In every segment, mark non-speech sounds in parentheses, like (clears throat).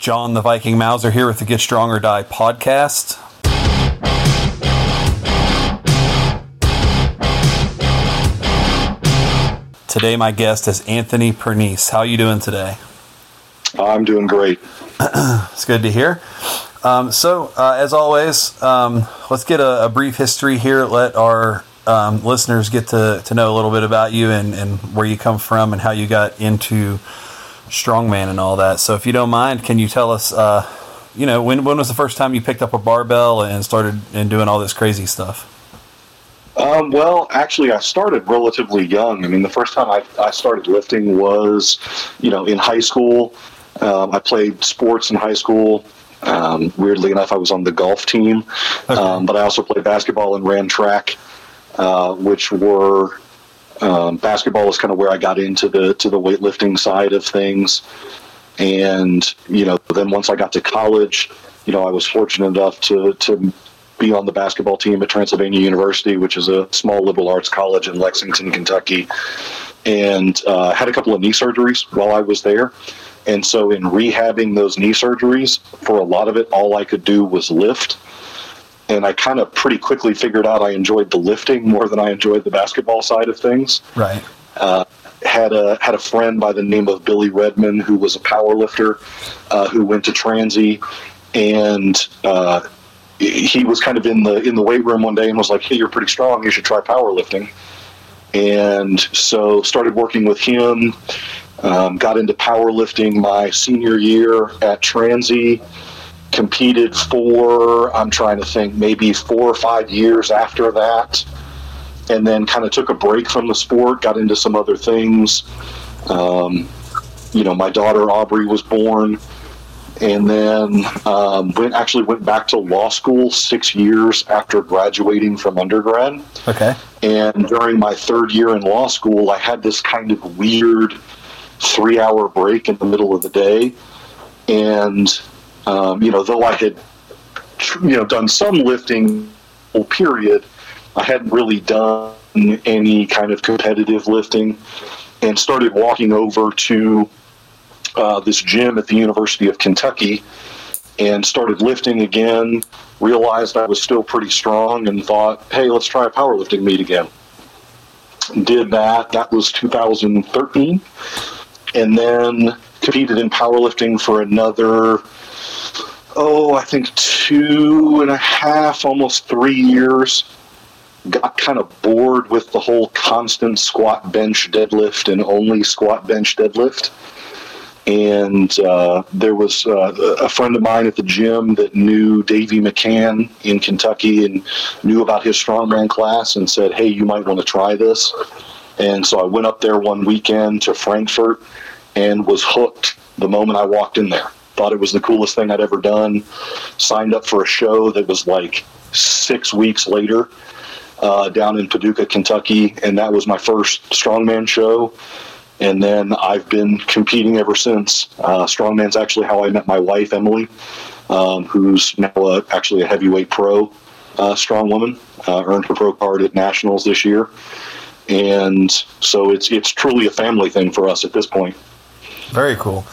John the Viking Mauser here with the Get Strong or Die podcast. Today, my guest is Anthony Pernice. How are you doing today? I'm doing great. (clears throat) it's good to hear. Um, so, uh, as always, um, let's get a, a, brief history here. Let our um, listeners get to, to know a little bit about you and, and where you come from and how you got into strongman and all that. So, if you don't mind, can you tell us, uh, you know, when, when was the first time you picked up a barbell and started and doing all this crazy stuff? Um, well, actually, I started relatively young. I mean, the first time I, I started lifting was, you know, in high school. Um, I played sports in high school. Um, weirdly enough, I was on the golf team, okay. Um, but I also played basketball and ran track, uh, which were um, basketball was kind of where I got into the to the weightlifting side of things. And you know, then once I got to college, you know, I was fortunate enough to to be on the basketball team at Transylvania University, which is a small liberal arts college in Lexington, Kentucky, and uh, had a couple of knee surgeries while I was there. And so, in rehabbing those knee surgeries, for a lot of it, all I could do was lift. And I kind of pretty quickly figured out I enjoyed the lifting more than I enjoyed the basketball side of things. Right. Uh, had a had a friend by the name of Billy Redman who was a power lifter uh, who went to Transy, and uh, he was kind of in the in the weight room one day and was like, "Hey, you're pretty strong. You should try powerlifting." And so started working with him. Um, got into powerlifting my senior year at Transy. Competed for I'm trying to think maybe four or five years after that, and then kind of took a break from the sport. Got into some other things. Um, you know, my daughter Aubrey was born and then um, went actually went back to law school six years after graduating from undergrad. Okay. And during my third year in law school, I had this kind of weird three-hour break in the middle of the day, and um, you know, though I had you know done some lifting, period, I hadn't really done any kind of competitive lifting, and started walking over to uh, this gym at the University of Kentucky and started lifting again. Realized I was still pretty strong and thought, hey, let's try a powerlifting meet again. Did that. That was 2013. And then competed in powerlifting for another, oh, I think two and a half, almost three years. Got kind of bored with the whole constant squat, bench, deadlift, and only squat, bench, deadlift and uh, there was uh, a friend of mine at the gym that knew Davey McCann in Kentucky and knew about his strongman class and said, "Hey, you might want to try this." And so I went up there one weekend to Frankfort and was hooked the moment I walked in there. Thought it was the coolest thing I'd ever done. Signed up for a show that was like six weeks later uh, down in Paducah, Kentucky, and that was my first strongman show and then I've been competing ever since. Uh, strongman's actually how I met my wife, Emily, um, who's now a, actually a heavyweight pro uh, strong woman. Uh, earned her pro card at nationals this year, and so it's it's truly a family thing for us at this point. Very cool.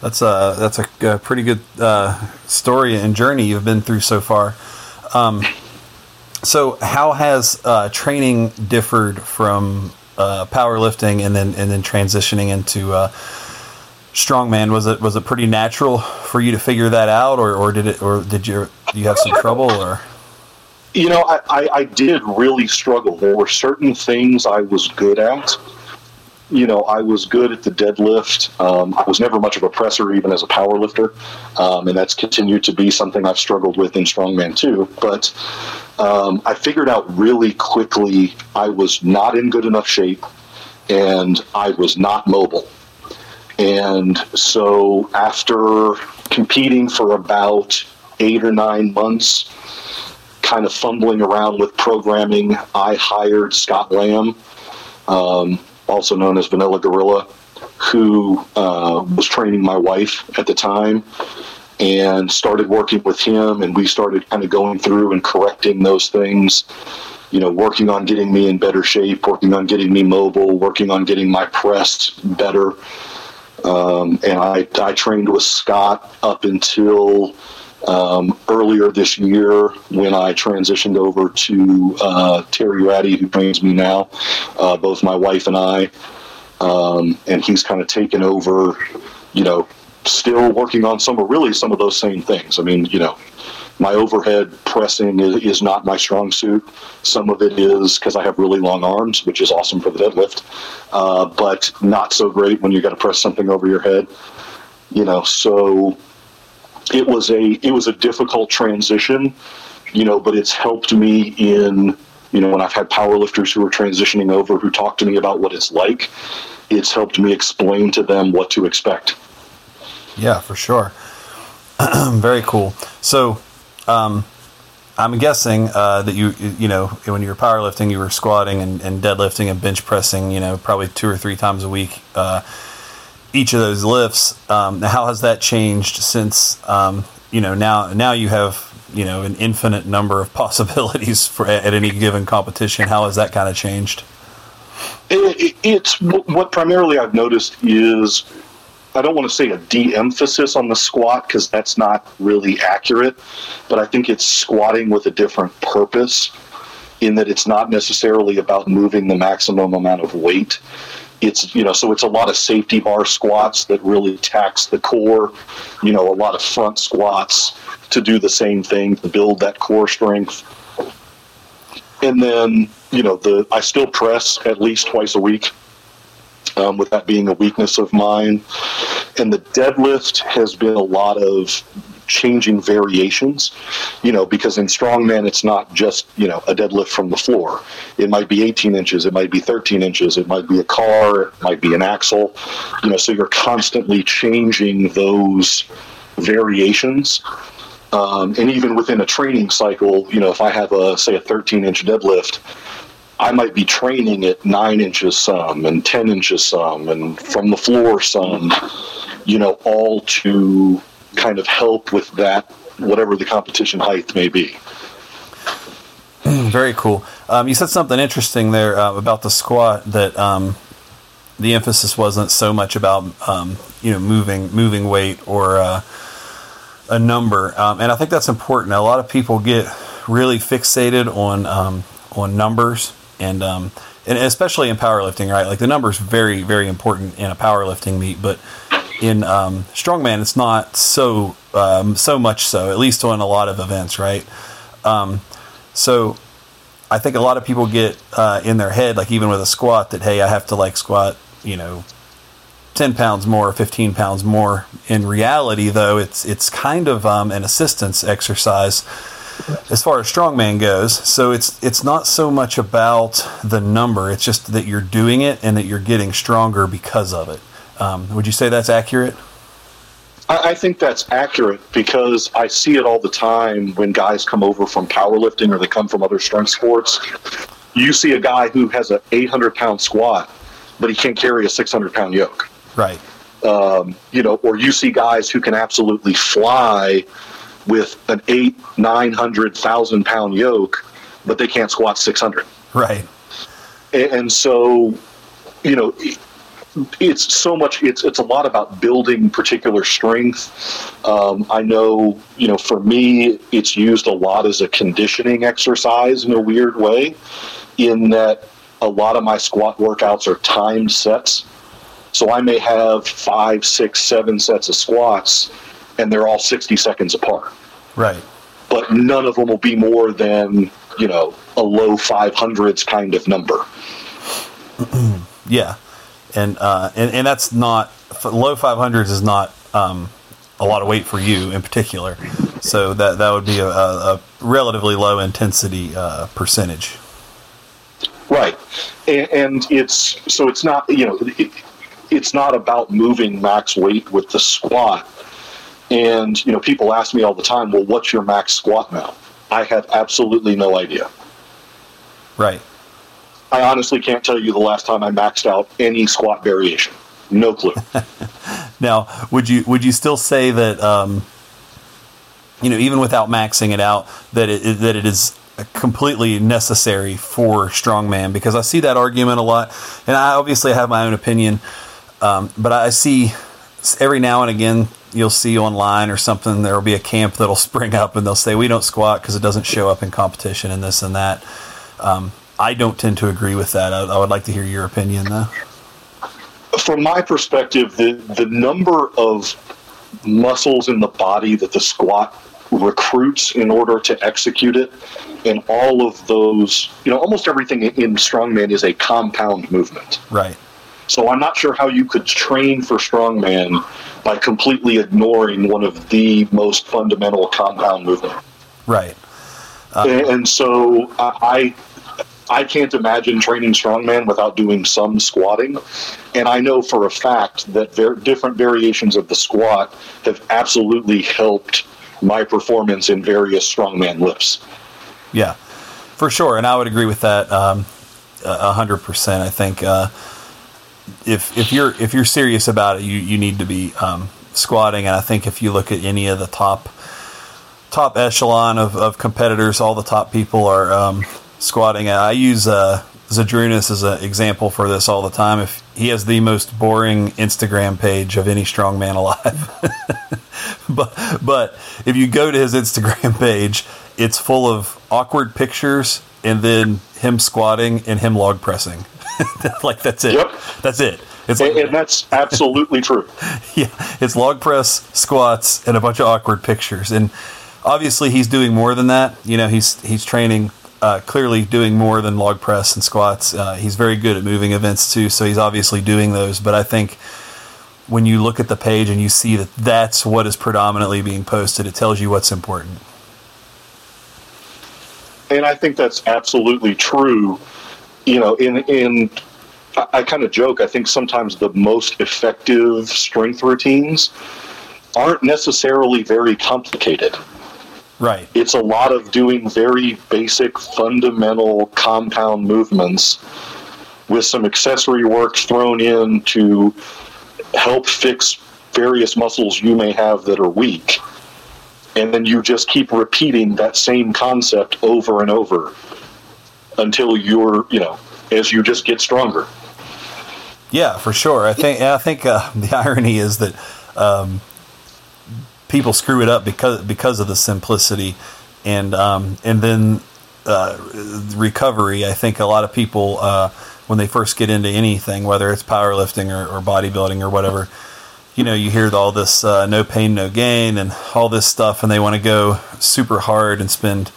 That's a that's a, a pretty good uh, story and journey you've been through so far. Um, so, how has uh, training differed from uh, powerlifting and then and then transitioning into uh, strongman? Was it was it pretty natural for you to figure that out or, or did it or did you you have some trouble or? You know I, I, I did really struggle. There were certain things i was good at you know, I was good at the deadlift. Um, I was never much of a presser, even as a power lifter, um, and that's continued to be something I've struggled with in strongman too. But um, I figured out really quickly I was not in good enough shape, and I was not mobile. And so after competing for about eight or nine months, kind of fumbling around with programming, I hired Scott Lamb. Um, also known as Vanilla Gorilla, who uh, was training my wife at the time and started working with him. And we started kind of going through and correcting those things you know working on getting me in better shape working on getting me mobile working on getting my press better. Um, and I, I trained with Scott up until um, earlier this year when I transitioned over to uh, Terry Ratty, who trains me now, uh, both my wife and I. Um, and he's kind of taken over, you know, still working on some of really some of those same things. I mean, you know, my overhead pressing is, is not my strong suit. Some of it is because I have really long arms, which is awesome for the deadlift, uh, but not so great when you got to press something over your head. You know, so it was a it was a difficult transition, you know, but it's helped me in you know when I've had powerlifters who are transitioning over who talk to me about what it's like. It's helped me explain to them what to expect. Yeah, for sure. (clears throat) Very cool. So, um, I'm guessing uh, that you you know when you were powerlifting, you were squatting and, and, deadlifting and bench pressing, you know, probably two or three times a week. Uh, each of those lifts. Um, how has that changed since um, you know now now you have you know an infinite number of (laughs) possibilities for at any given competition? How has that kind of changed? It, it's what primarily I've noticed is I don't want to say a de-emphasis on the squat because that's not really accurate, but I think it's squatting with a different purpose in that it's not necessarily about moving the maximum amount of weight. It's you know so it's a lot of safety bar squats that really tax the core, you know a lot of front squats to do the same thing to build that core strength. And then you know the I still press at least twice a week um, with that being a weakness of mine. And the deadlift has been a lot of changing variations, you know, because in strongman it's not just, you know, a deadlift from the floor. It might be 18 inches, it might be 13 inches, it might be a car, it might be an axle, you know, so you're constantly changing those variations. Um, and even within a training cycle, you know, if I have a, say, a 13 inch deadlift, I might be training at nine inches some and 10 inches some and from the floor some, you know, all to kind of help with that, whatever the competition height may be. Very cool. Um, you said something interesting there uh, about the squat that um, the emphasis wasn't so much about um, you know moving moving weight or uh, a number, um, and I think that's important. A lot of people get really fixated on um, on numbers and um, and especially in powerlifting, right? Like the numbers very very important in a powerlifting meet, but in um, strongman, it's not so um, so much so. At least on a lot of events, right? Um, so I think a lot of people get uh, in their head, like even with a squat, that hey, I have to like squat, you know, ten pounds more, fifteen pounds more. In reality, though, it's it's kind of um, an assistance exercise as far as strongman goes. So it's it's not so much about the number; it's just that you're doing it and that you're getting stronger because of it. Um, would you say that's accurate? I, I think that's accurate because I see it all the time when guys come over from powerlifting or they come from other strength sports. You see a guy who has an 800 pound squat, but he can't carry a 600 pound yoke. Right. Um, you know, or you see guys who can absolutely fly with an eight, nine hundred thousand pound yoke, but they can't squat six hundred. Right. And, and so, you know, it's so much. It's it's a lot about building particular strength. Um, I know, you know, for me, it's used a lot as a conditioning exercise in a weird way, in that a lot of my squat workouts are timed sets. So I may have five, six, seven sets of squats, and they're all 60 seconds apart. Right. But none of them will be more than, you know, a low 500s kind of number. (clears throat) yeah. And, uh, and, and that's not, low 500s is not um, a lot of weight for you in particular. So that, that would be a, a relatively low intensity uh, percentage. Right. And, and, it's, so it's not, you know, it, it's not about moving max weight with the squat and you know, people ask me all the time, "Well, what's your max squat now?" I have absolutely no idea. Right. I honestly can't tell you the last time I maxed out any squat variation. No clue. (laughs) now, would you would you still say that um, you know, even without maxing it out, that it that it is completely necessary for strongman? Because I see that argument a lot, and I obviously have my own opinion, um, but I see every now and again you'll see online or something there will be a camp that'll (laughs) spring up and they'll say we don't squat because it doesn't show up in competition and this and that. Um, I don't tend to agree with that. I, I would like to hear your opinion though. From my perspective, the the number of muscles in the body that the squat recruits in order to execute it and all of those you know almost everything in strongman is a compound movement right so i'm not sure how you could train for strongman by completely ignoring one of the most fundamental compound movement right uh, and, and, so i I can't imagine training strongman without doing some squatting. And I know for a fact that different variations of the squat have absolutely helped my performance in various strongman lifts. Yeah, for sure. And I would agree with that um, a hundred percent. I think uh, if if you're if you're serious about it, you you need to be um, squatting. And I think if you look at any of the top top echelon of, of competitors, all the top people are um, squatting. I use uh, Zydrunas as an example for this all the time. If he has the most boring Instagram page of any strongman alive, (laughs) but but if you go to his Instagram page, it's full of awkward pictures and then him squatting and him log pressing. (laughs) like that's it. Yep. That's it. It's like, and that's absolutely (laughs) true. yeah, it's log press, squats, and a bunch of awkward pictures. And obviously, he's doing more than that. You know, he's he's training uh, clearly doing more than log press and squats. Uh, he's very good at moving events too, so he's obviously doing those. But I think when you look at the page and you see that that's what is predominantly being posted, it tells you what's important. And I think that's absolutely true. You know, in in I, I kind of joke. I think sometimes the most effective strength routines aren't necessarily very complicated Right. It's a lot of doing very basic, fundamental compound movements with some accessory work thrown in to help fix various muscles you may have that are weak. And then you just keep repeating that same concept over and over until you're, you know, as you just get stronger. Yeah, for sure. I think I think uh, (laughs) the irony is that um, people screw it up because because of the simplicity, and um, and then uh, recovery. I think a lot of people uh, when they first get into anything, whether it's powerlifting or, or bodybuilding or whatever, you know, you hear all this uh, no pain, no gain, and all this stuff, and they want to go super hard and spend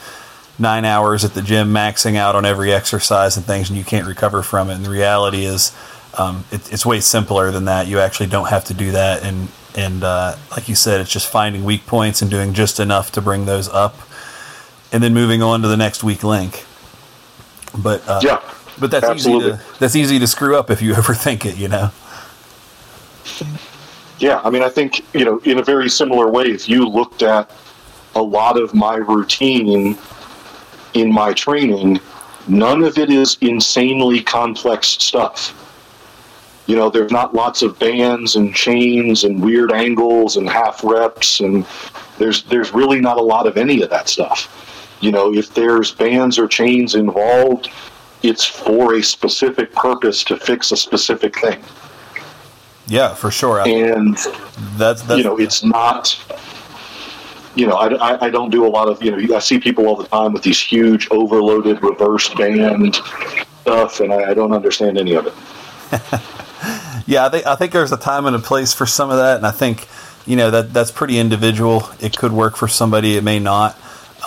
nine hours at the gym maxing out on every exercise and things, and you can't recover from it. And the reality is, um, it, it's way simpler than that. You actually don't have to do that, and and uh, like you said, it's just finding weak points and doing just enough to bring those up, and then moving on to the next weak link. But uh, yeah, but that's absolutely. easy to that's easy to screw up if you (laughs) overthink it, you know. Yeah, I mean, I think you know, in a very similar way, if you looked at a lot of my routine in my training, none of it is insanely complex stuff you know, there's not lots of bands and chains and weird angles and half reps, and there's there's really not a lot of any of that stuff. You know, if there's bands or chains involved, it's for a specific purpose to fix a specific thing. Yeah, for sure. And that's, that's you know, it's not. You know, I, I don't do a lot of you know. I see people all the time with these huge overloaded reverse band stuff, and I, I don't understand any of it. (laughs) yeah, I think I think there's a time and a place for some of that, and I think you know that that's pretty individual. It could work for somebody, it may not,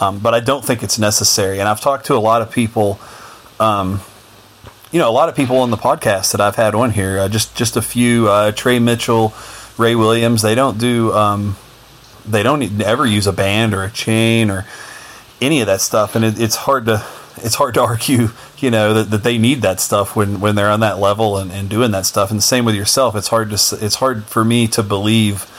um, but I don't think it's necessary. And I've talked to a lot of people. Um, you know, a lot of people on the podcast that I've had on here, uh, just just a few, uh, Trey Mitchell, Ray Williams. They don't do, um, they don't ever use a band or a chain or any of that stuff, and it, it's hard to it's hard to argue, you know, that, that they need that stuff when, when they're on that level and, and doing that stuff. And the same with yourself. It's hard to it's hard for me to believe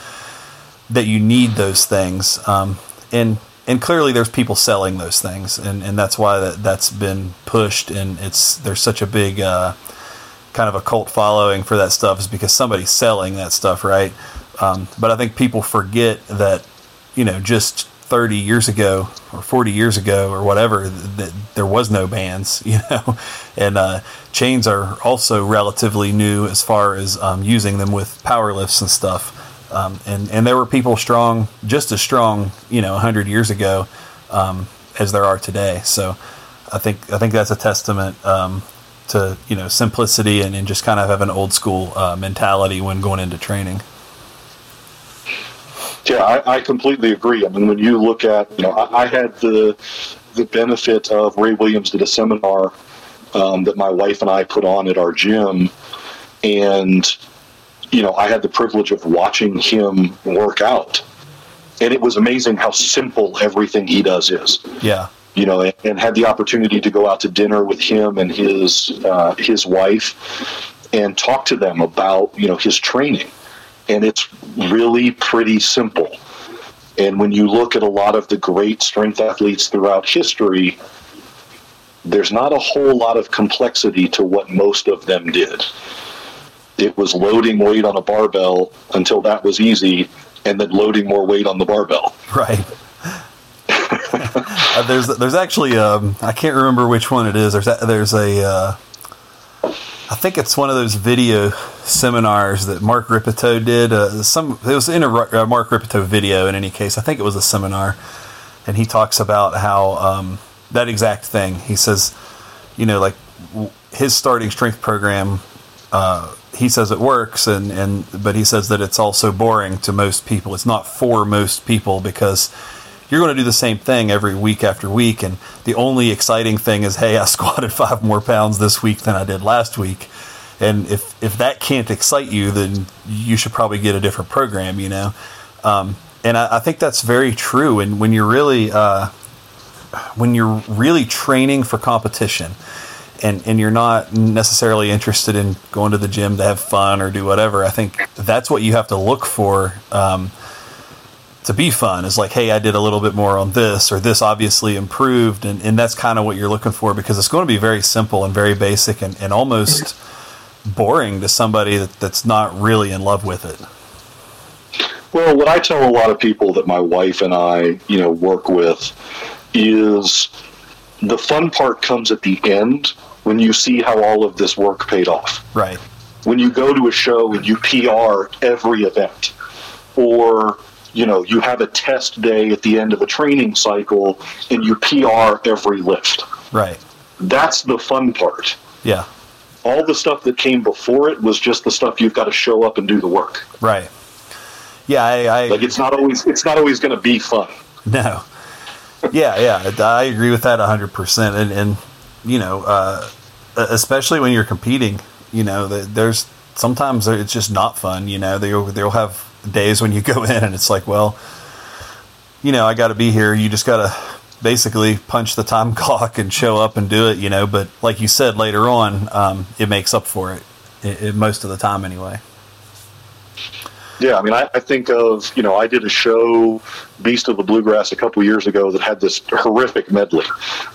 that you need those things. Um, and and clearly there's people selling those things, and, and that's why that that's been pushed. And it's there's such a big uh, kind of a cult following for that stuff is because somebody's selling that stuff, right? Um, but I think people forget that you know just 30 years ago or 40 years ago or whatever that there was no bands (laughs) you know and uh, chains are also relatively new as far as um, using them with power lifts and stuff Um, and and there were people strong, just as strong, you know, hundred years ago um, as there are today. So I think I think that's a testament um, to you know simplicity and, and just kind of have an old school uh, mentality when going into training. Yeah, I, I, completely agree. I mean, when you look at, you know, I, I had the the benefit of Ray Williams did a seminar um, that my wife and I put on at our gym, and you know, I had the privilege of watching him work out, and it was amazing how simple everything he does is. Yeah. You know, and, and had the opportunity to go out to dinner with him and his uh, his wife, and talk to them about you know his training and it's really pretty simple. And when you look at a lot of the great strength athletes throughout history, there's not a whole lot of complexity to what most of them did. It was loading weight on a barbell until that was easy, and then loading more weight on the barbell. Right. (laughs) uh, there's there's actually um, I can't remember which one it is. There's a, there's a uh, I think it's one of those video seminars that Mark Rippetoe did. Uh, some it was in a uh, Mark Rippetoe video. In any case, I think it was a seminar, and he talks about how um, that exact thing. He says, you know, like his starting strength program. Uh, he says it works, and and but he says that it's also boring to most people. It's not for most people because you're going to do the same thing every week after week. And the only exciting thing is, hey, I (laughs) squatted five more pounds this week than I did last week. And if, if that can't excite you, then you should probably get a different program, you know? Um, and I, I, think that's very true. And when you're really, uh, when you're really training for competition and, and you're not necessarily interested in going to the gym to have fun or do whatever, I think that's what you have to look for. Um, to be fun is like, hey, I did a little bit more on this, or this obviously improved, and, and that's kind of what you're looking for because it's going to be very simple and very basic and, and almost boring to somebody that, that's not really in love with it. Well, what I tell a lot of people that my wife and I, you know, work with is the fun part comes at the end when you see how all of this work paid off. Right. When you go to a show and you PR every event, or you know, you have a test day at the end of a training cycle and you PR every lift. Right. That's the fun part. Yeah. All the stuff that came before it was just the stuff you've got to show up and do the work. Right. Yeah, I, I like it's not always it's not always going to be fun. (laughs) No. Yeah, yeah, I agree with that hundred percent, and and you know, uh, especially when you're competing, you know, there's sometimes it's just not fun. You know, they'll they'll have days when you (laughs) go in and it's like, well, you know, I got to be here. You just got to basically punch the time (laughs) clock and show up and do it, you know. But like you said later on, um, it makes up for it, it, it, most of the time anyway. Yeah, I mean, I, I, think of you know, I did a show, Beast of the Bluegrass, a couple years ago that had this horrific medley.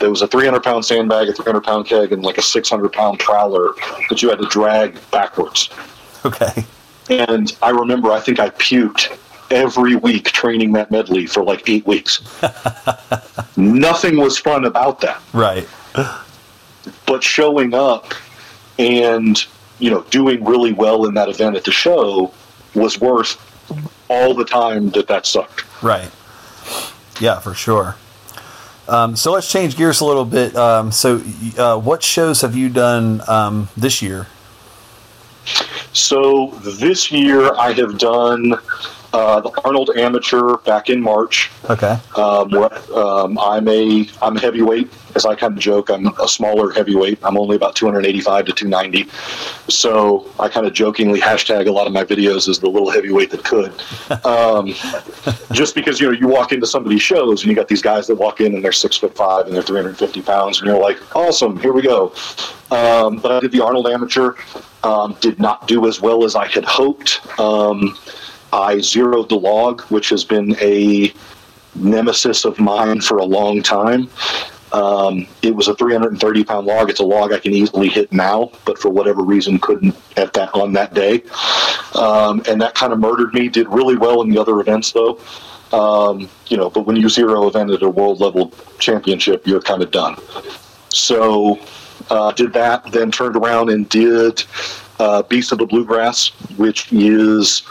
There was a 300 pound sandbag, a 300 pound keg, and like a 600 pound prowler that you had to drag backwards. (laughs) Okay. And I remember, I think I puked every week training that medley for like eight weeks. (laughs) Nothing was fun about that. Right. But showing up and, you know, doing really well in that event at the show was worth all the time that that sucked. Right. Yeah, for sure. Um, so let's change gears a little bit. Um, so, uh, what shows have you done um, this year? So this year I have done uh, the Arnold Amateur back in March. Okay. Um, um, I'm a I'm a heavyweight, as I kind of joke. I'm a smaller heavyweight. I'm only about 285 to 290. So I kind of jokingly hashtag a lot of my videos as the little heavyweight that could. (laughs) Um, just because you know you walk into some of these shows and you got these guys that walk in and they're six foot five and they're 350 pounds and you're like, awesome, here we go. Um, but I did the Arnold Amateur. Um, did not do as well as I had hoped. I zeroed the log, which has been a nemesis of mine for a long time. Um, it was a 330 pound log. It's a log I can easily hit now, but for whatever reason couldn't at that on that day. Um, and that kind of murdered me. Did really well in the other events though. Um, you know, but when you zero event at a world level championship, you're kind of done. So uh, did that, then turned around and did uh, Beast of the Bluegrass, which is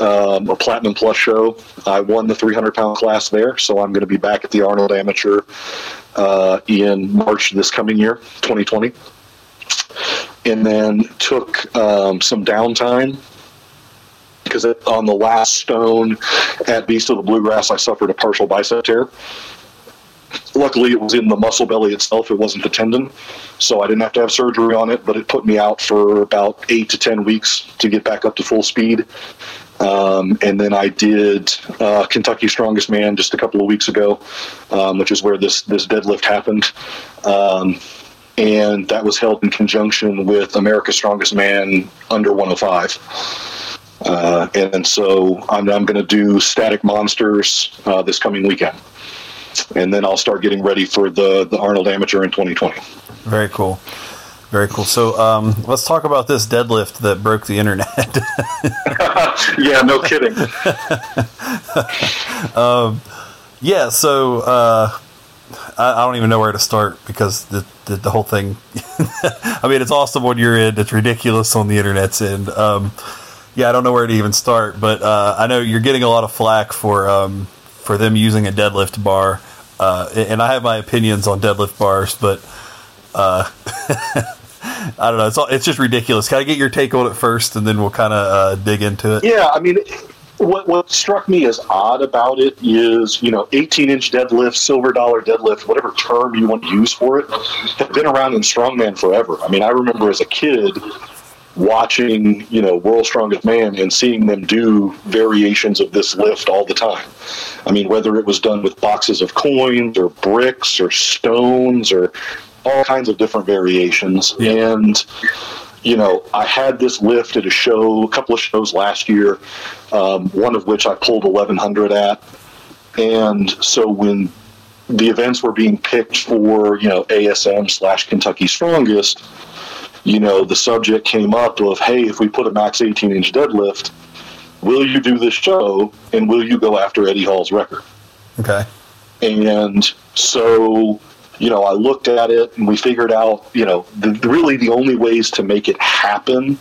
um, a Platinum Plus show. I won the 300 pound class there, so I'm going to be back at the Arnold Amateur uh, in March this coming year, 2020. And then took um, some downtime because on the last stone at Beast of the Bluegrass, I suffered a partial bicep tear. Luckily, it was in the muscle belly itself. It wasn't the tendon, so I didn't have to have surgery on it. But it put me out for about eight to ten weeks to get back up to full speed. Um, and then I did uh, Kentucky Strongest Man just a couple of weeks ago, um, which is where this this deadlift happened. Um, and that was held in conjunction with America's Strongest Man under 105. Uh, and so I'm, I'm going to do Static Monsters uh, this coming weekend. And then I'll start getting ready for the, the Arnold Amateur in 2020. Very cool. Very cool. So um, let's talk about this deadlift that broke the internet. (laughs) yeah, no kidding. (laughs) um, yeah, so uh, I, I, don't even know where to start because the, the, the whole thing. (laughs) I mean, it's awesome when you're in. It's ridiculous on the internet's end. Um, yeah, I don't know where to even start, but uh, I know you're getting a lot of flack for um, for them using a deadlift bar, uh, and I have my opinions on deadlift bars, but uh, I don't know. It's all, it's just ridiculous. Can I get your take on it first, and then we'll kind of uh, dig into it? Yeah, I mean, what what struck me as odd about it is, you know, 18 inch deadlift, silver dollar deadlift, whatever term you want to use for it, have been around in strongman forever. I mean, I remember as a kid watching, you know, World's Strongest Man and seeing them do variations of this lift all the time. I mean, whether it was done with boxes of coins or bricks or stones or all kinds of different variations. Yeah. And, you know, I had this lift at a show, a couple of shows last year, um, one of which I pulled 1100 at. And so when the events were being picked for, you know, ASM slash Kentucky Strongest, you know, the subject came up of, hey, if we put a max 18 inch deadlift, will you do this show and will you go after Eddie Hall's record? Okay. And so, you know, I looked at it and we figured out, you know, the, really the only ways to make it happen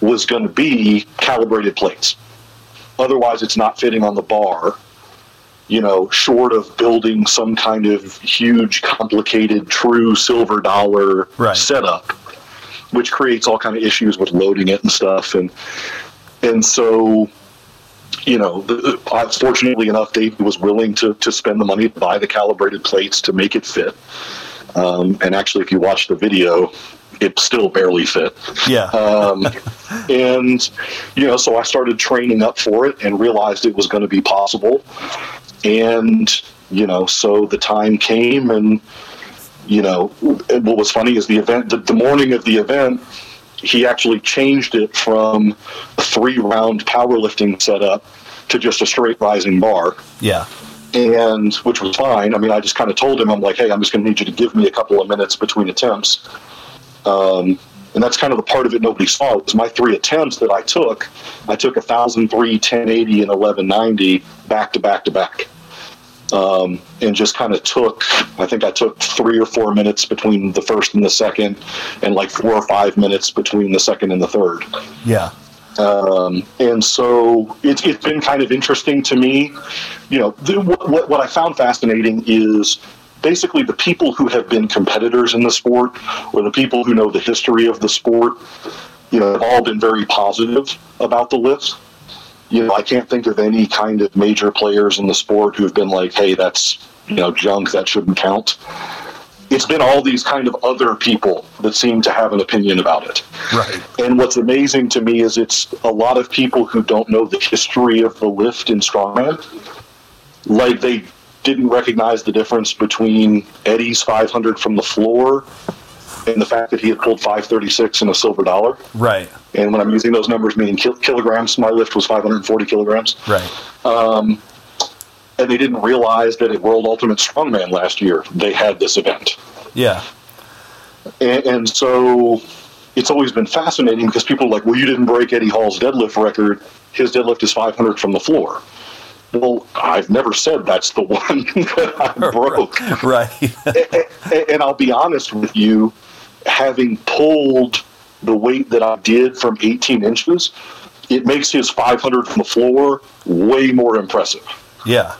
was going to be calibrated plates. Otherwise, it's not fitting on the bar, you know, short of building some kind of huge, complicated, true silver dollar right. setup which creates all kind of issues with loading it and stuff. And and so, you know, fortunately enough, Dave was willing to to spend the money to buy the calibrated plates to make it fit. Um, and actually, if you watch the video, it still barely fit. Yeah. (laughs) um, and you know, so I started training up for it and realized it was going to be possible. And you know, so the time came and you know, what was funny is the event, the, the morning of the event, he actually changed it from a three round powerlifting setup to just a straight rising bar. Yeah. And which was fine. I mean, I just kind of told him, I'm like, hey, I'm just going to need you to give me a couple of minutes between attempts. Um, and that's kind of the part of it nobody saw. It was my three attempts that I took. I took 1,003, 1080, and 1190 back to back to back um, and just kind of took i think i took three or four minutes between the first and the second and like four or five minutes between the second and the third. Yeah. Um, and so it's, it's been kind of interesting to me. You know the, what, what i found fascinating is basically the people who have been competitors in the sport or the people who know the history of the sport you know have all been very positive about the lifts you know, I can't think of any kind of major players in the sport who've been like, hey, that's, you know, junk, that shouldn't count. It's been all these kind of other people that seem to have an opinion about it. Right. And what's amazing to me is it's a lot of people who don't know the history of the lift in strongman. Like they didn't recognize the difference between Eddie's 500 from the floor and the fact that he had pulled 536 in a silver dollar. Right. And when I'm using those numbers, meaning kilograms, my lift was 540 kilograms. Right. Um, and they didn't realize that at World Ultimate Strongman last year they had this event. Yeah. And, and so it's always been fascinating because people are like, well, you didn't break Eddie Hall's deadlift record. His deadlift is 500 from the floor. Well, I've never said that's the (laughs) one that I (laughs) broke. right. and, and I'll be honest with you, having pulled the weight that I did from 18 inches, it makes his 500 from the floor way more impressive Yeah.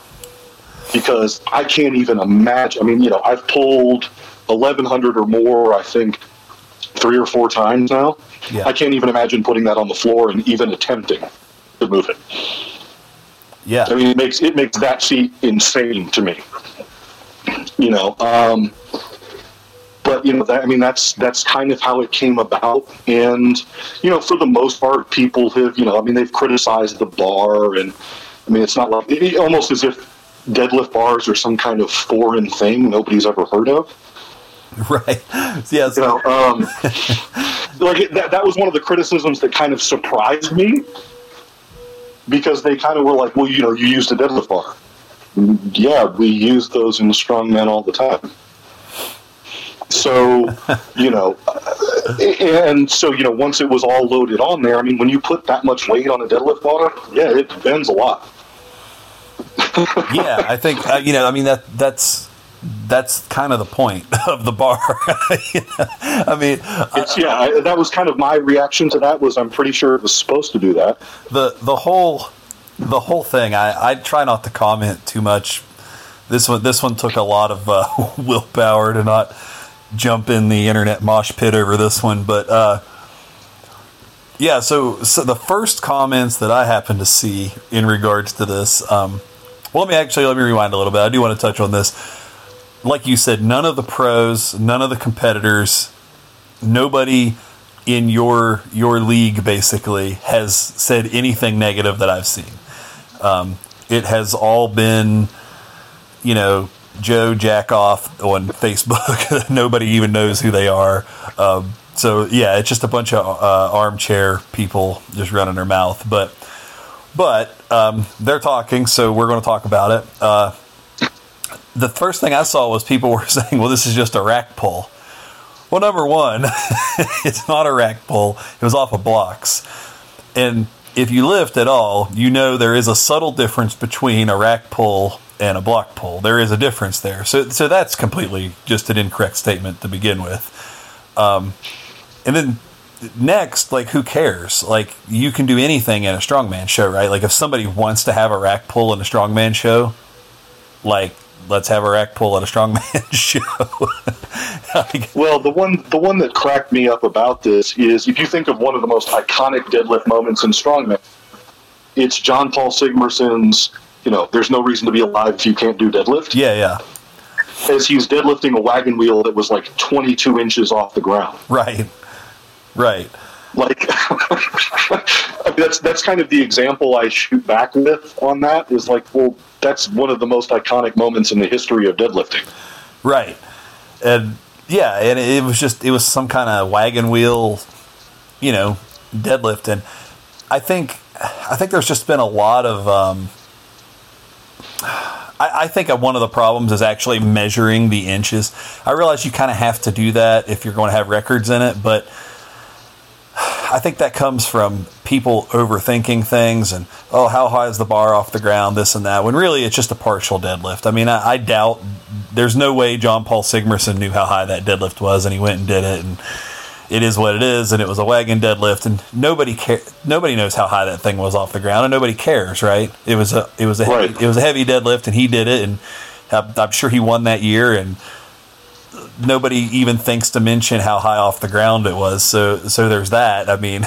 because I can't even imagine. I mean, you know, I've pulled 1100 or more, I think, three or four times now. Yeah. I can't even imagine putting that on the floor and even attempting to move it. Yeah. I mean, it makes it makes that feat insane to me. You know, um, but you know, that, I mean, that's that's kind of how it came about, and you know, for the most part, people have you know, I mean, they've criticized the bar, and I mean, it's not like it, almost as if deadlift bars are some kind of foreign thing nobody's ever heard of. (laughs) Right. Yeah. You know, um, (laughs) like it, that, that was one of the criticisms that kind of surprised me because they kind of were like, well, you know, you used a deadlift bar. Yeah, we use those in strongmen all the time. So, you know, uh, and so, you know, once it was all loaded on there, I mean, when you put that much weight on a deadlift bar, yeah, it bends a lot. yeah, I think uh, you know. I mean that that's that's kind of the point (laughs) of the bar. (laughs) You know? I mean, It's, yeah, I, that was kind of my reaction to that was I'm pretty sure it was supposed to do that. the the whole the whole thing. I I try not to comment too much. This one this one took a lot of uh, (laughs) willpower to not jump in the internet mosh pit over this one, but. uh yeah, so so the first comments that I happened to see in regards to this, um, well, let me actually let me rewind a little bit. I do want to touch on this. Like you said, none of the pros, none of the competitors, nobody in your your league basically has said anything negative that I've seen. Um, it has all been, you know, Joe jack off on Facebook. (laughs) Nobody even knows who they are. Um, so yeah, it's just a bunch of uh, armchair people just running their mouth. But but um, they're talking, so we're going to talk about it. Uh, the first thing I saw was people (laughs) were saying, "Well, this is just a rack pull." Well, number one, (laughs) it's not a rack pull. It was off of blocks. And if you lift at all, you know there is a subtle difference between a rack pull and a block pull. There is a difference there. So, so that's completely just an incorrect statement to begin with. Um, and then next, like, who cares? Like, you can do anything in a strongman show, right? Like, if somebody wants to have a rack pull in a strongman show, like, let's have a rack pull at a strongman (laughs) show. Like, Well, the one the one that cracked me up about this is if you think of one of the most iconic deadlift moments in strongman, it's John Paul Sigmarsson's. You know, there's no reason to be alive if you can't do deadlift. yeah, yeah. As he's deadlifting a wagon wheel that was like 22 inches off the ground. Right. Right. Like (laughs) I mean, that's that's kind of the example I shoot back with on that. Is like, well, that's one of the most iconic moments in the history of deadlifting. Right. And yeah, and it was just it was some kind of wagon wheel, you know, deadlift and I think I think there's just been a lot of um I, I think one of the problems is actually measuring the inches. I realize you kind of have to do that if you're going to have records in it, but I think that comes from people overthinking things and oh, how high is the bar off the ground, this and that. When really it's just a partial deadlift. I mean, I, I doubt there's no way John Paul Sigmarsson knew how high that deadlift was, and he went and did it, and it is what it is, and it was a wagon deadlift, and nobody care, nobody knows how high that thing was off the ground, and nobody cares, right? It was a it was a heavy, Right. it was a heavy deadlift, and he did it, and I'm, sure he won that year, and nobody even thinks to mention how high off the ground it was. So so there's that. I mean,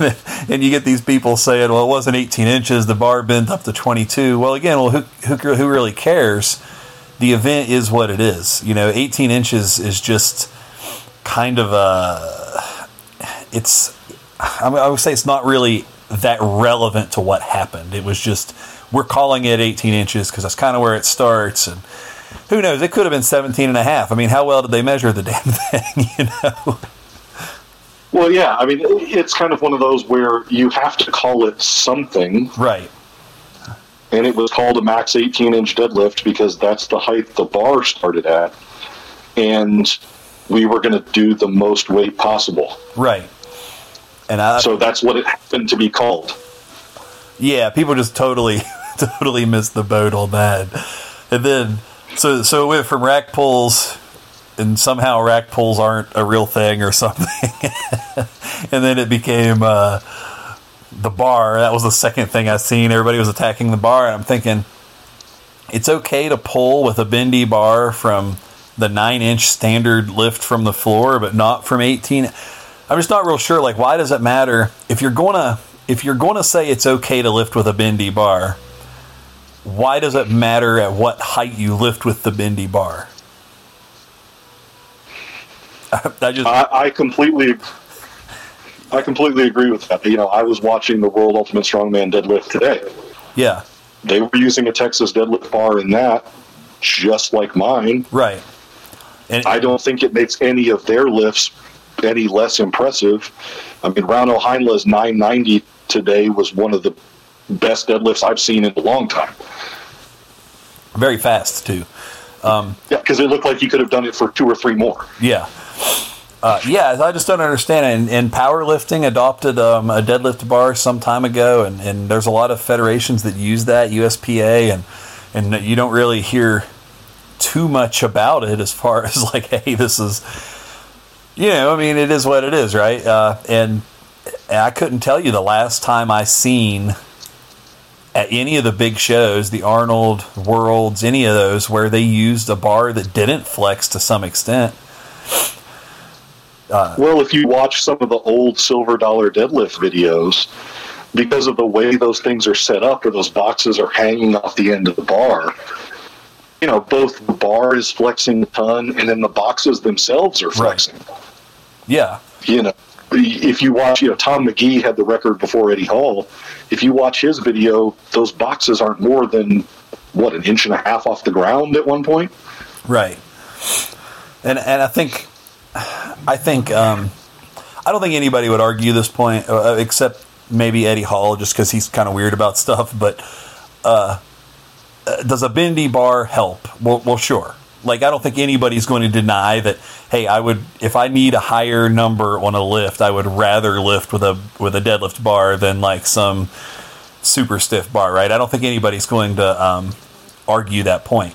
(laughs) and you get these people saying, "Well, it wasn't 18 inches. The bar bent up to 22." Well, again, well, who who, who really cares? The event is what it is. You know, 18 inches is just kind of a. It's. I, mean, I would say it's not really that relevant to what happened. It was just we're calling it 18 inches because that's kind of where it starts and who knows? It could have been 17 and a half. I mean, how well did they measure the (laughs) damn thing, you know? Well, yeah, I mean, it's kind of one of those where you have to call it something, Right. and it was called a max 18 inch deadlift because that's the height the bar started at, and we were going to do the most weight possible. Right. And I So that's what it happened to be called. yeah, people just totally (laughs) totally missed the boat on that. And then so so it went from rack pulls and somehow rack pulls aren't a real thing or (laughs) something. and then it became uh the bar. That was the second thing I seen. Everybody was attacking the bar. And I'm thinking, it's okay to pull with a bendy bar from the nine inch standard lift from the floor, but not from 18. I'm just not real sure. Like, why does it matter if you're gonna if you're gonna say it's okay to lift with a bendy bar? Why does it matter at what height you lift with the bendy bar? (laughs) I just I, I completely I completely agree with that. You know, I was watching the World Ultimate Strongman deadlift today. Yeah. They were using a Texas deadlift bar in that, just like mine. Right. And I don't think it makes any of their lifts any less impressive. I mean, Rauno Heinla's 990 today was one of the best deadlifts I've seen in a long time. Very fast, too. Um, yeah, because it looked like he could have done it for two or three more. Yeah. Uh, yeah, I just don't understand. And, and powerlifting adopted um, a deadlift bar some time ago, and, and there's a lot of federations that use that USPA, and and you don't really hear too much about it as far (laughs) as like, hey, this is, you know, I mean, it is what it is, right? Uh, and I couldn't tell you the last time I seen at any of the big shows, the Arnold Worlds, any of those, where they used a bar that didn't flex to some extent. Uh, well, if you watch some of the old silver dollar deadlift videos, because of the way those things are set up, or those boxes are hanging off the end of the bar, you know, both the bar is flexing a ton, and then the boxes themselves are flexing. Right. Yeah. You know, if you watch, you know, Tom Magee had the record before Eddie Hall. If you watch his video, those boxes aren't more than what an inch and a half off the ground at one point. Right. And and I think I think um, I don't think anybody would argue this point uh, except maybe Eddie Hall, just because he's kind of weird about stuff. But uh, uh, does a bendy bar help? Well, well, sure. Like I don't think anybody's going to deny that. Hey, I would if I need a higher number on a lift, I would rather lift with a with a deadlift bar than like some super stiff bar, right? I don't think anybody's going to um, argue that point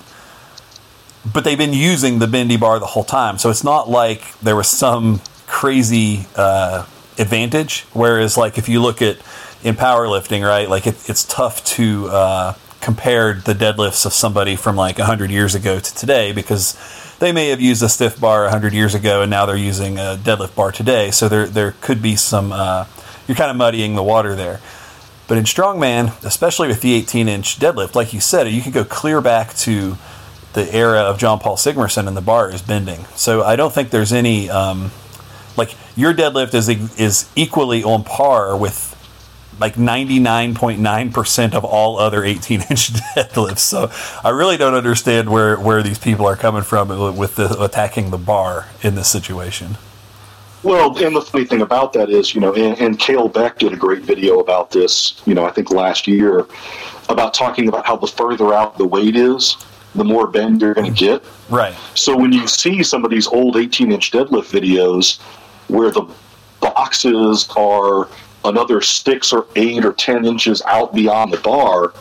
but they've been using the bendy bar the whole time. So it's not like there was some crazy uh, advantage. Whereas, like if you look at in powerlifting, right, like it, it's tough to uh, compare the deadlifts of somebody from like 100 years ago to today because they may have used a stiff bar 100 years ago and now they're using a deadlift bar today. So there there could be some uh, you're kind of muddying the water there. But in strongman, especially with the 18 inch deadlift, like you said, you could go clear back to the era of Jón Páll Sigmarsson and the bar is bending. So I don't think there's any um, like your deadlift is is equally on par with like 99.9% of all other 18 inch (laughs) deadlifts. So I really don't understand where, where these people are coming from with the, attacking the bar in this situation. Well, and the funny thing about that is, you know, and, and Kalle Beck did a great video about this, you know, I think last year about talking about how the further out the weight is, the more bend you're going to get. Right. So when you see some of these old 18 inch deadlift videos where the boxes are another six or eight or 10 inches out beyond the bar,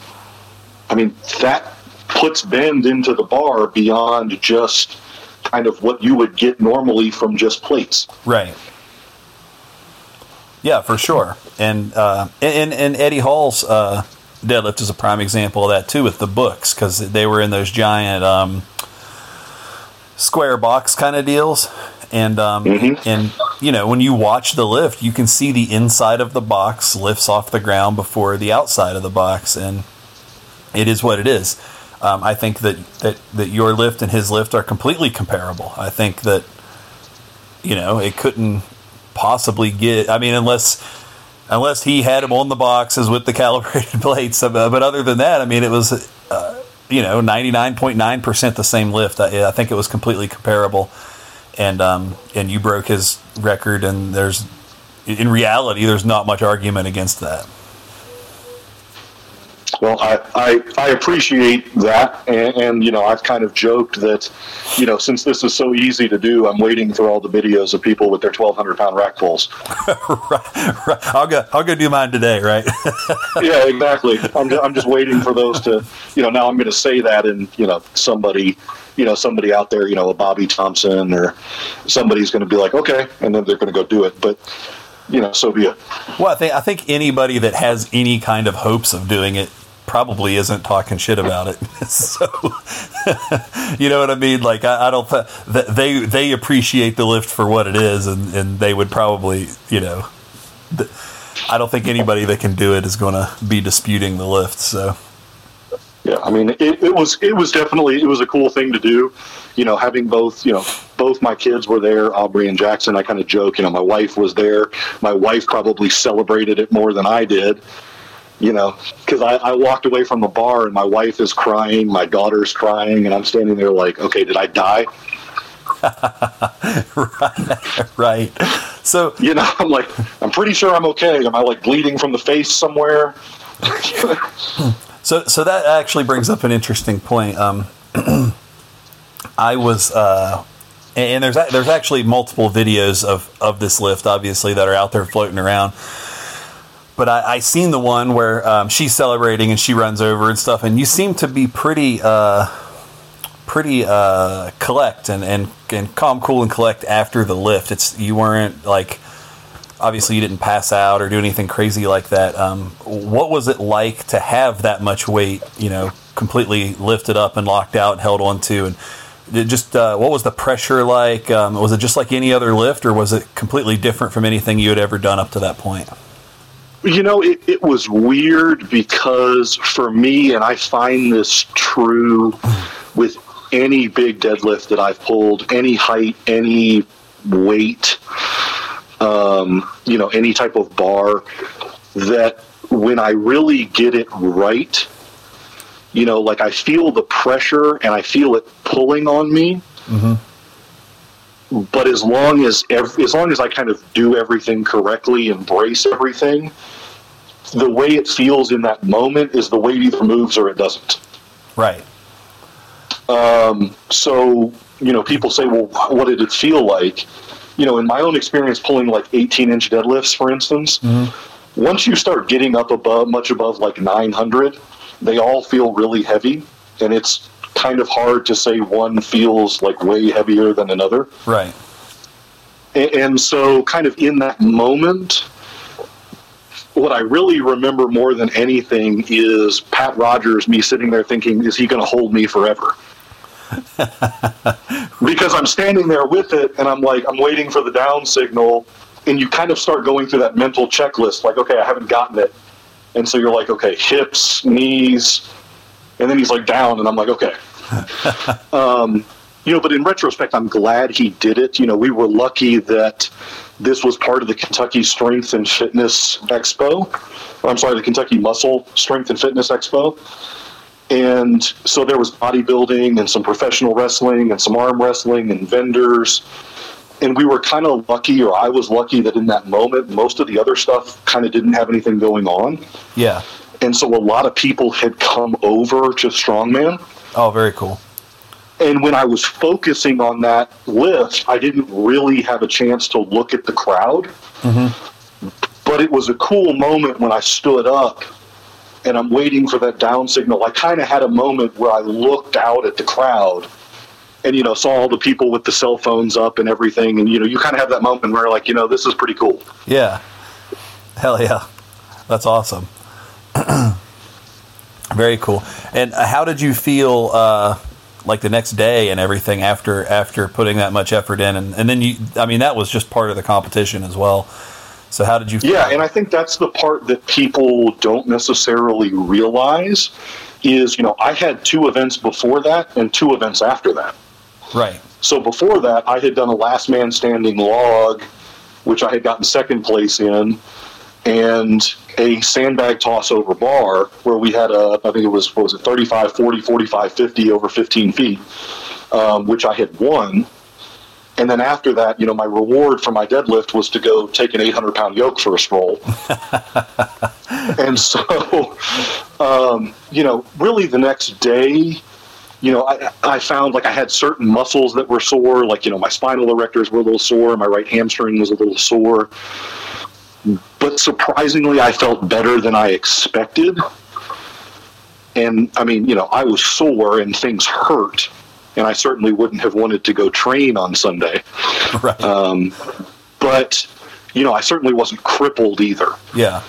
I mean, that puts bend into the bar beyond just kind of what you would get normally from just plates. Right. Yeah, for sure. And uh, and and Eddie Hall's uh, deadlift is a prime example of that too with the books because they were in those giant um, square box kind of deals and um, mm-hmm. and you know when you watch the lift you can see the inside of the box lifts off the ground before the outside of the box and it is what it is um, I think that, that that your lift and his lift are completely comparable I think that you know it couldn't possibly get I mean unless unless he had him on the boxes with the (laughs) calibrated plates. But other than that, I mean, it was, uh, you know, 99.9% the same lift. I, I, think it was completely comparable. And, um, and you broke his record, and there's, in reality, there's not much argument against that. Well, I, I, I appreciate that, and, and, you know I've kind of joked that, you know, since this is so easy to do, I'm waiting for all the videos of people with their 1,200 pound rack pulls. (laughs) right, right. I'll go I'll go do mine today, right? (laughs) yeah, exactly. I'm I'm just waiting for those to, you know, now I'm going to say that, and you know, somebody, you know, somebody out there, you know, a Bobby Thompson or somebody's going to be like, okay, and then they're going to go do it, but you know, so be it. Well, I think I think anybody that has any kind of hopes of doing it probably isn't talking shit about it. (laughs) so, (laughs) you know what I mean? Like, I, I don't. They they appreciate the lift for what it is, and and they would probably, you know. I don't think anybody that can do it is going to be disputing the lift. So, yeah, I mean, it, it was it was definitely it was a cool thing to do. You know, having both you know both my kids were there, Aubrey and Jackson. I kind of joke, you know, my wife was there. My wife probably celebrated it more than I did you know, because I, I walked away from the bar and my wife is crying, my daughter's crying, and I'm standing there like, okay, did I die? (laughs) right, right. So you know, I'm like, I'm pretty sure I'm okay. Am I like bleeding from the face somewhere? (laughs) so, so that actually brings up an interesting point. Um, (clears throat) I was, uh, and there's there's actually multiple videos of of this lift, obviously, that are out there floating around but I, I seen the one where um, she's celebrating and she runs over and stuff, and you seem to be pretty, uh, pretty uh, collect and, and and calm, cool, and collect after the lift. It's you weren't like obviously you didn't pass out or do anything crazy like that. Um, what was it like to have that much weight, you know, completely lifted up and locked out and held onto and just uh, what was the pressure like? Um, was it just like any other lift, or was it completely different from anything you had ever done up to that point? You know, it, it was weird because for me, and I find this true with any big deadlift that I've pulled, any height, any weight, um, you know, any type of bar, that when I really get it right, you know, like I feel the pressure and I feel it pulling on me. Mm-hmm but as long as as long as I kind of do everything correctly, embrace everything, the way it feels in that moment is the weight either moves or it doesn't. Right. Um, so you know, people say, "Well, what did it feel like?" You know, in my own experience, pulling like 18 inch deadlifts, for instance, mm-hmm. once you start getting up above, much above like 900, they all feel really heavy, and it's kind of hard to say one feels like way heavier than another. Right. And so, kind of in that moment, what I really remember more than anything is Pat Rogers, me sitting there thinking, is he going to hold me forever? (laughs) because I'm standing there with it and I'm like, I'm waiting for the down signal. And you kind of start going through that mental checklist like, okay, I haven't gotten it. And so you're like, okay, hips, knees. And then he's like, down. And I'm like, okay. (laughs) um, you know, but in retrospect, I'm glad he did it. You know, we were lucky that this was part of the Kentucky Strength and Fitness Expo. I'm sorry, the Kentucky Muscle Strength and Fitness Expo. And so there was bodybuilding and some professional wrestling and some arm wrestling and vendors. And we were kind of lucky, or I was lucky, that in that moment, most of the other stuff kind of didn't have anything going on. Yeah. And so a lot of people had come over to Strongman. Oh, very cool. And when I was focusing on that lift, I didn't really have a chance to look at the crowd. Mm-hmm. But it was a cool moment when I stood up and I'm waiting for that down signal. I kind of had a moment where I looked out at the crowd and, you know, saw all the people with the cell phones up and everything. And, you know, you kind of have that moment where, like, you know, this is pretty cool. Yeah. Hell yeah. That's awesome. (clears throat) Very cool. And how did you feel? Uh, like the next day and everything after after putting that much effort in and, and then you I mean that was just part of the competition as well. So how did you Yeah, and I think that's the part that people don't necessarily realize is, you know, I had two events before that and two events after that. Right. So before that I had done a last man standing log which I had gotten second place in and a sandbag toss over bar where we had a, I think it was, what was it, 35, 40, 45, 50 over 15 feet, um, which I had won. And then after that, you know, my reward for my deadlift was to go take an 800 pound yoke for a stroll. (laughs) and so, um, you know, really the next day, you know, I, I found like I had certain muscles that were sore, like, you know, my spinal erectors were a little sore, my right hamstring was a little sore but surprisingly, I felt better than I expected. And I mean, you know, I was sore and things hurt, and I certainly wouldn't have wanted to go train on Sunday. (laughs) Right. Um, but you know, I certainly wasn't crippled either. Yeah.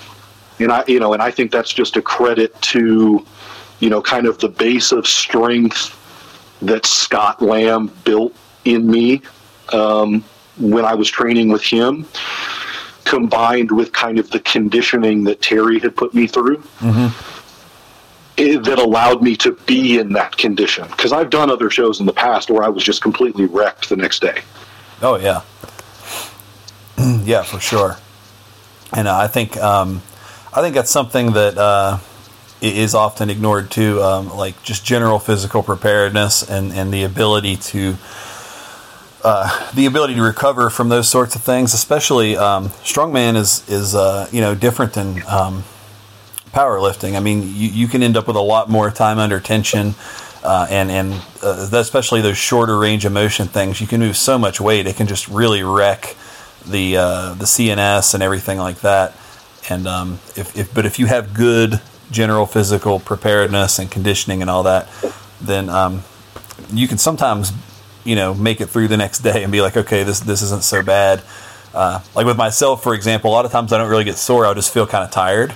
And I, you know, and I think that's just a credit to, you know, kind of the base of strength that Scott Lamb built in me um, when I was training with him, combined with kind of the conditioning that Terry had put me through. Mm-hmm. That allowed me to be in that condition because I've done other shows in the past where I was just completely wrecked the next day. Oh yeah, (clears throat) yeah, for sure. And uh, I think um, I think that's something that uh, is often ignored too, um, like just general physical preparedness and, and the ability to uh, the ability to recover from those sorts of things. Especially um, strongman is is uh, you know different than um, powerlifting. I mean, you, you can end up with a lot more time under tension. Uh, and and uh, especially those shorter range of motion things, you can move so much weight, it can just really wreck the uh, the CNS and everything like that. And um, if, if but if you have good general physical preparedness and conditioning and all that, then um, you can sometimes you know make it through the next day and be like, okay, this this isn't so bad. Uh, like with myself, for example, a lot of times I don't really get sore. I'll just feel kind of tired,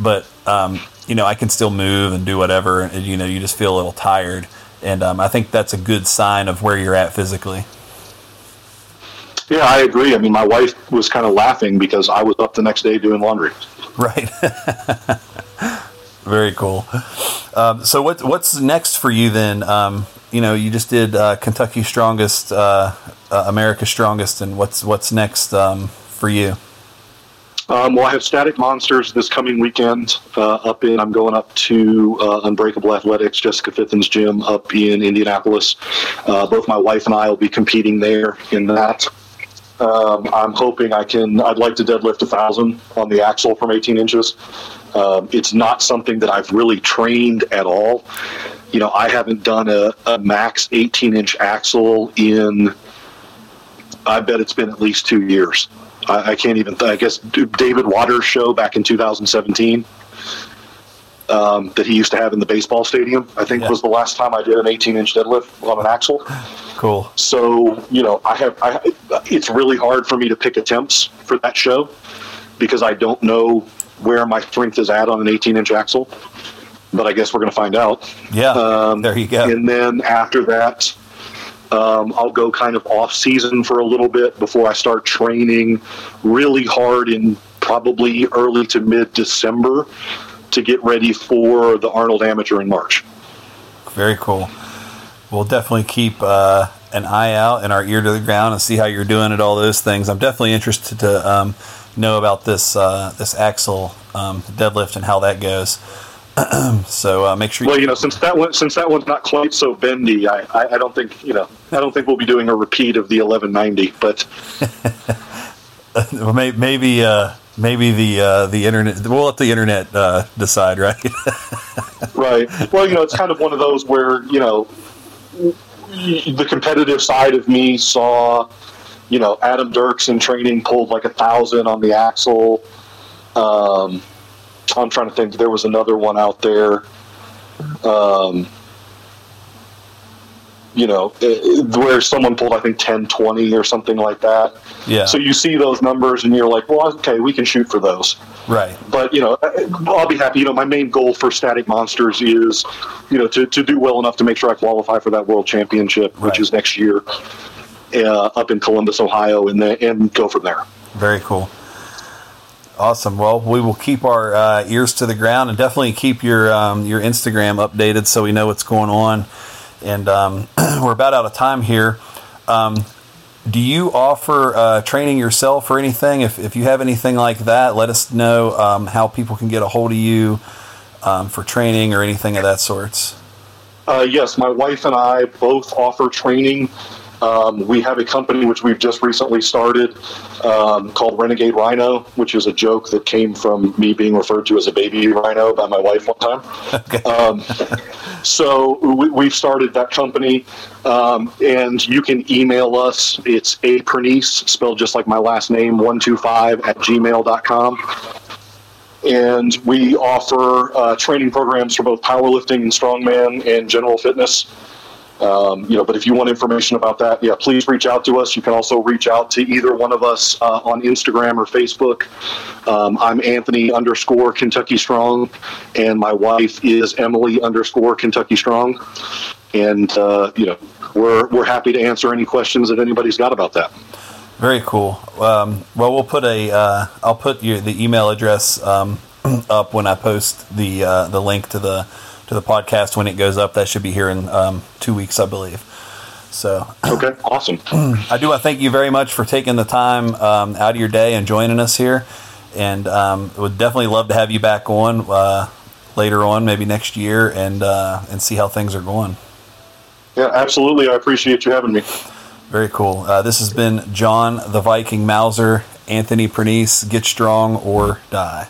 but um, you know I can still move and do whatever. And, you know, you just feel a little tired, and um, I think that's a good sign of where you're at physically. Yeah, I agree. I mean, my wife was kind of laughing because I was up the next day doing laundry. Right. (laughs) Very cool. Um, so what what's next for you then? Um, you know, you just did uh, Kentucky Strongest, uh, uh, America's Strongest, and what's what's next um, for you? Um, well, I have Static Monsters this coming weekend uh, up in. I'm going up to uh, Unbreakable Athletics, Jessica Fithen's gym up in Indianapolis. Uh, both my wife and I will be competing there in that. Um, I'm hoping I can. I'd like to deadlift a thousand on the axle from 18 inches. Um, it's not something that I've really trained at all. You know, I haven't done a, a max 18 inch axle in. I bet it's been at least two years. I, I can't even. I guess David Waters' show back in 2017. Um, that he used to have in the baseball stadium. I think Yeah. was the last time I did an 18 inch deadlift on an axle. Cool. So you know, I have. I, it's really hard for me to pick attempts for that show because I don't know where my strength is at on an 18 inch axle. But I guess we're going to find out. Yeah. Um, there you go. And then after that, um, I'll go kind of off season for a little bit before I start training really hard in probably early to mid December to get ready for the Arnold Amateur in March. Very cool. We'll definitely keep uh, an eye out and our ear to the ground and see how you're doing at all those things. I'm definitely interested to um, know about this uh, this axle um, deadlift and how that goes. (clears throat) so uh, make sure. You, Well, you know, since that one since that one's not quite so bendy, I, I, I don't think you know I don't think we'll be doing a repeat of the 1190. But (laughs) well, may- maybe uh, maybe the uh, the internet. We'll let the internet uh, decide, right? (laughs) right, well, you know, it's kind of one of those where you know the competitive side of me saw, you know, Adam Dirks in training pulled like a thousand on the axle. Um, I'm trying to think. There was another one out there. Um, you know, eh, where someone pulled, I think, 10, 20 or something like that. yeah. So you see those numbers and you're like, well, okay, we can shoot for those. right. But, you know, I'll be happy. You know, my main goal for Static Monsters is, you know, to, to do well enough to make sure I qualify for that world championship, which Right. is next year uh, up in Columbus, Ohio, and, then, and go from there. Very cool. Awesome. Well, we will keep our uh, ears to the ground and definitely keep your um, your Instagram updated so we know what's going on. And um, (clears throat) we're about out of time here. Um, do you offer uh, training yourself or anything? If, if you have anything like that, let us know um, how people can get a hold of you um, for training or anything of that sorts. Uh, yes, my wife and I both offer training. Um, we have a company which we've just recently started um, called Renegade Rhino, which is a joke that came from me being referred to as a baby rhino by my wife one time. (laughs) Okay. Um, so we, we've started that company, um, and you can email us. It's a Pernice, spelled just like my last name, 125 at gmail.com. And we offer uh, training programs for both powerlifting and strongman and general fitness. Um, you know, but if you want information about that, yeah, please reach out to us. You can also reach out to either one of us uh, on Instagram or Facebook. Um, I'm Anthony underscore Kentucky Strong, and my wife is Emily underscore Kentucky Strong. And uh, you know, we're we're happy to answer any questions that anybody's got about that. Very cool. Um, well, we'll put a. will uh, put your the email address um, (clears throat) up when I post the uh, the link to the to the podcast when it goes up. That should be here in um, two weeks, I believe. So (clears throat) okay, awesome. I do want to thank you very much for taking the time um, out of your day and joining us here, and um, would definitely love to have you back on uh, later on, maybe next year, and uh, and see how things are going. Yeah, absolutely. I appreciate you having me. Very cool. Uh, this has been John the Viking Mauser, Anthony Pernice. Get strong or die.